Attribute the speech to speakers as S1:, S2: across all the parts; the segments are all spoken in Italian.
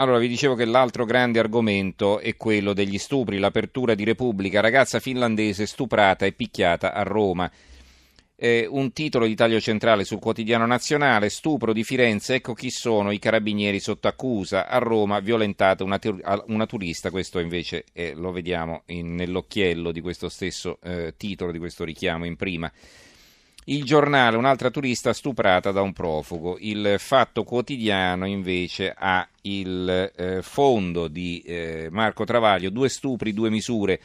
S1: Allora, vi dicevo che l'altro grande argomento è quello degli stupri, l'apertura di Repubblica, ragazza finlandese stuprata e picchiata a Roma. Eh, un titolo di taglio centrale sul quotidiano nazionale, stupro di Firenze, ecco chi sono i carabinieri sotto accusa, a Roma violentata una, una turista, questo invece eh, lo vediamo in, nell'occhiello di questo stesso eh, titolo, di questo richiamo in prima. Il giornale, un'altra turista stuprata da un profugo. Il fatto quotidiano invece ha il eh, fondo di eh, Marco Travaglio, due stupri, due misure.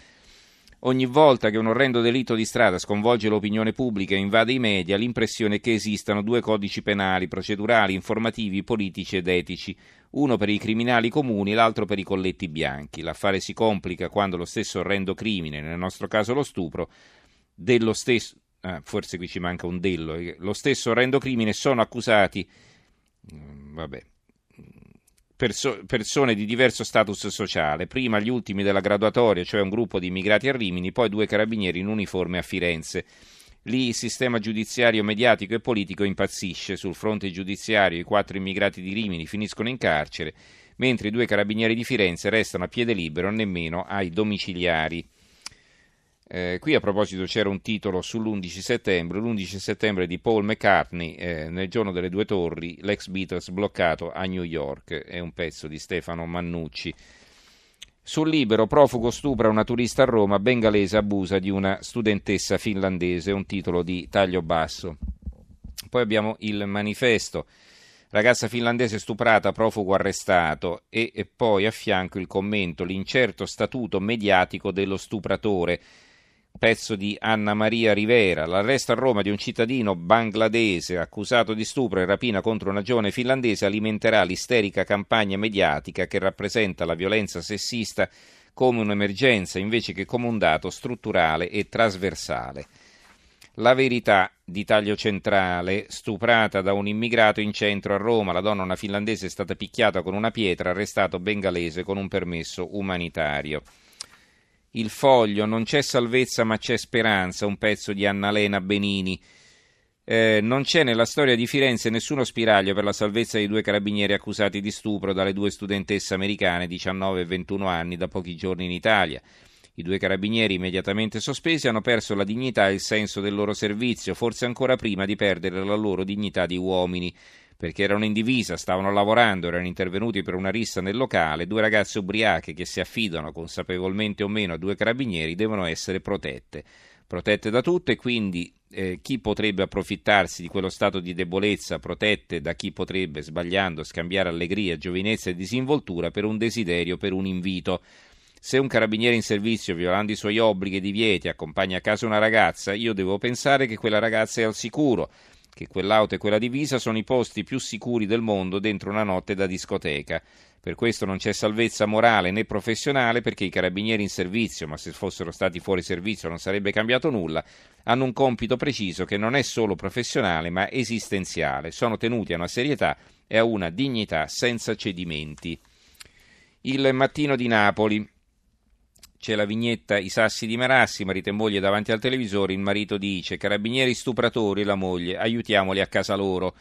S1: Ogni volta che un orrendo delitto di strada sconvolge l'opinione pubblica e invade i media, l'impressione è che esistano due codici penali, procedurali, informativi, politici ed etici, uno per i criminali comuni l'altro per i colletti bianchi. L'affare si complica quando lo stesso orrendo crimine, nel nostro caso lo stupro, dello stesso ah, forse qui ci manca un dello, eh, lo stesso orrendo crimine sono accusati, mm, vabbè, perso- persone di diverso status sociale, prima gli ultimi della graduatoria, cioè un gruppo di immigrati a Rimini, poi due carabinieri in uniforme a Firenze. Lì il sistema giudiziario mediatico e politico impazzisce. Sul fronte giudiziario i quattro immigrati di Rimini finiscono in carcere, mentre i due carabinieri di Firenze restano a piede libero nemmeno ai domiciliari. Eh, qui a proposito c'era un titolo sull'11 settembre, l'11 settembre di Paul McCartney, eh, nel giorno delle due torri, l'ex Beatles bloccato a New York, è un pezzo di Stefano Mannucci. Sul libero, profugo stupra una turista a Roma, bengalese abusa di una studentessa finlandese, un titolo di taglio basso. Poi abbiamo il manifesto, ragazza finlandese stuprata, profugo arrestato e, e poi a fianco il commento, l'incerto statuto mediatico dello stupratore pezzo di Anna Maria Rivera, l'arresto a Roma di un cittadino bangladese accusato di stupro e rapina contro una giovane finlandese alimenterà l'isterica campagna mediatica che rappresenta la violenza sessista come un'emergenza invece che come un dato strutturale e trasversale. La verità di taglio centrale, stuprata da un immigrato in centro a Roma, la donna una finlandese è stata picchiata con una pietra, arrestato bengalese con un permesso umanitario. Il foglio, non c'è salvezza ma c'è speranza, un pezzo di Annalena Benini. Eh, non c'è nella storia di Firenze nessuno spiraglio per la salvezza dei due carabinieri accusati di stupro dalle due studentesse americane 19 e 21 anni da pochi giorni in Italia. I due carabinieri immediatamente sospesi hanno perso la dignità e il senso del loro servizio, forse ancora prima di perdere la loro dignità di uomini perché erano in divisa, stavano lavorando, erano intervenuti per una rissa nel locale, due ragazze ubriache che si affidano consapevolmente o meno a due carabinieri devono essere protette. Protette da tutte quindi eh, chi potrebbe approfittarsi di quello stato di debolezza, protette da chi potrebbe, sbagliando, scambiare allegria, giovinezza e disinvoltura per un desiderio, per un invito. Se un carabiniere in servizio, violando i suoi obblighi e divieti, accompagna a casa una ragazza, io devo pensare che quella ragazza è al sicuro che quell'auto e quella divisa sono i posti più sicuri del mondo dentro una notte da discoteca. Per questo non c'è salvezza morale né professionale perché i carabinieri in servizio, ma se fossero stati fuori servizio non sarebbe cambiato nulla, hanno un compito preciso che non è solo professionale ma esistenziale. Sono tenuti a una serietà e a una dignità senza cedimenti. Il mattino di Napoli c'è la vignetta I sassi di Marassi, marito e moglie davanti al televisore, il marito dice carabinieri stupratori la moglie, aiutiamoli a casa loro.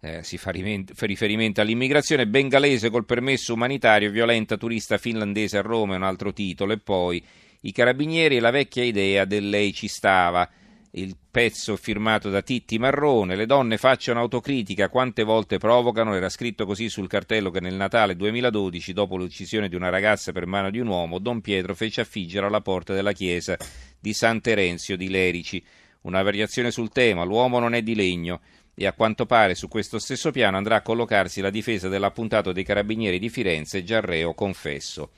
S1: Eh, si fa riferimento all'immigrazione bengalese col permesso umanitario, violenta turista finlandese a Roma, è un altro titolo, e poi i carabinieri e la vecchia idea del lei ci stava il pezzo firmato da Titti Marrone, le donne facciano autocritica, quante volte provocano, era scritto così sul cartello che nel Natale 2012, dopo l'uccisione di una ragazza per mano di un uomo, Don Pietro fece affiggere alla porta della chiesa di San Terenzio di Lerici. Una variazione sul tema, l'uomo non è di legno, e a quanto pare su questo stesso piano andrà a collocarsi la difesa dell'appuntato dei carabinieri di Firenze, già reo confesso.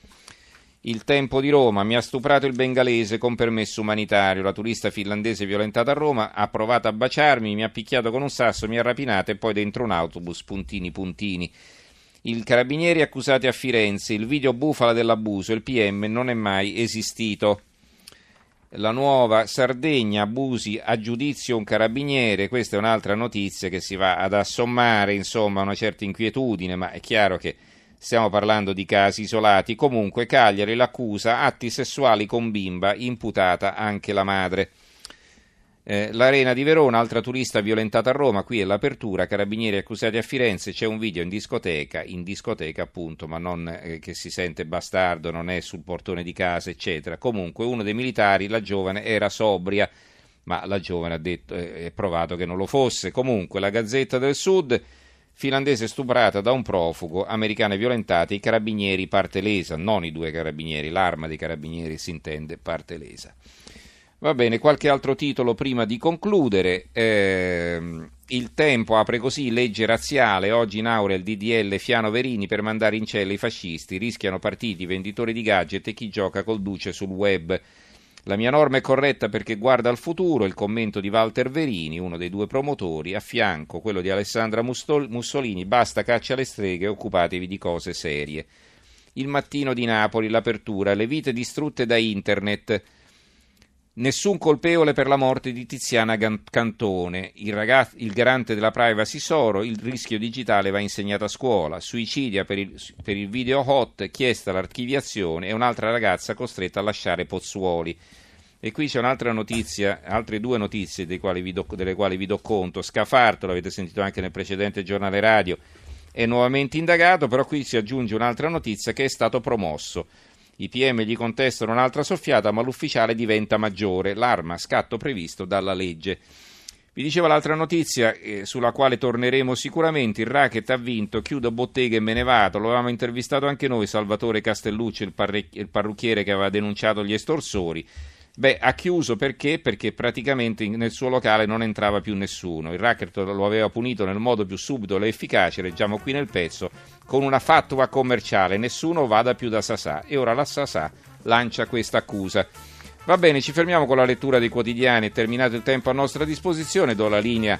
S1: Il tempo di Roma mi ha stuprato il bengalese con permesso umanitario. La turista finlandese violentata a Roma ha provato a baciarmi, mi ha picchiato con un sasso, mi ha rapinato e poi dentro un autobus, puntini puntini. Il carabinieri accusati a Firenze, il video bufala dell'abuso, il PM non è mai esistito. La nuova Sardegna, abusi a giudizio un carabiniere, questa è un'altra notizia che si va ad assommare, insomma, una certa inquietudine, ma è chiaro che Stiamo parlando di casi isolati. Comunque, Cagliari l'accusa atti sessuali con bimba, imputata anche la madre. Eh, L'Arena di Verona, altra turista violentata a Roma, qui è l'apertura, carabinieri accusati a Firenze, c'è un video in discoteca, in discoteca appunto, ma non eh, che si sente bastardo, non è sul portone di casa, eccetera. Comunque uno dei militari, la giovane, era sobria, ma la giovane ha detto, eh, è provato che non lo fosse. Comunque la Gazzetta del Sud, finlandese stuprata da un profugo, americane violentate, i carabinieri parte lesa, non i due carabinieri, l'arma dei carabinieri si intende parte lesa. Va bene, qualche altro titolo prima di concludere. Eh, il tempo apre così, legge razziale, oggi in aula il DDL Fiano Verini per mandare in cella i fascisti, rischiano partiti, venditori di gadget e chi gioca col duce sul web. La mia norma è corretta perché guarda al futuro, il commento di Walter Verini, uno dei due promotori, a fianco quello di Alessandra Mussolini, basta caccia alle streghe, occupatevi di cose serie. Il mattino di Napoli, l'apertura, le vite distrutte da internet. Nessun colpevole per la morte di Tiziana Cantone, il, ragazzo, il, garante della privacy Soro, il rischio digitale va insegnato a scuola, suicidia per il, per il video hot, chiesta l'archiviazione e un'altra ragazza costretta a lasciare Pozzuoli. E qui c'è un'altra notizia, altre due notizie quali do, delle quali vi do conto. Scafarto, l'avete sentito anche nel precedente giornale radio, è nuovamente indagato, però qui si aggiunge un'altra notizia che è stato promosso. I PM gli contestano un'altra soffiata, ma l'ufficiale diventa maggiore, l'arma scatto previsto dalla legge. Vi dicevo l'altra notizia eh, sulla quale torneremo sicuramente, il racket ha vinto, chiudo bottega e me ne vado, lo avevamo intervistato anche noi, Salvatore Castellucci, il, parrucchiere che aveva denunciato gli estorsori. Beh, ha chiuso perché? Perché praticamente nel suo locale non entrava più nessuno. Il racket lo aveva punito nel modo più subito e efficace, leggiamo qui nel pezzo, con una fatua commerciale, nessuno vada più da Sasà. E ora la Sasà lancia questa accusa. Va bene, ci fermiamo con la lettura dei quotidiani, è terminato il tempo a nostra disposizione, do la linea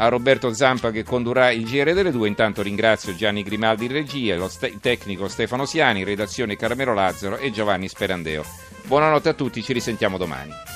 S1: a Roberto Zampa che condurrà il GR delle due. Intanto ringrazio Gianni Grimaldi in regia, lo st- tecnico Stefano Siani, redazione Carmelo Lazzaro e Giovanni Sperandeo. Buonanotte a tutti, ci risentiamo domani.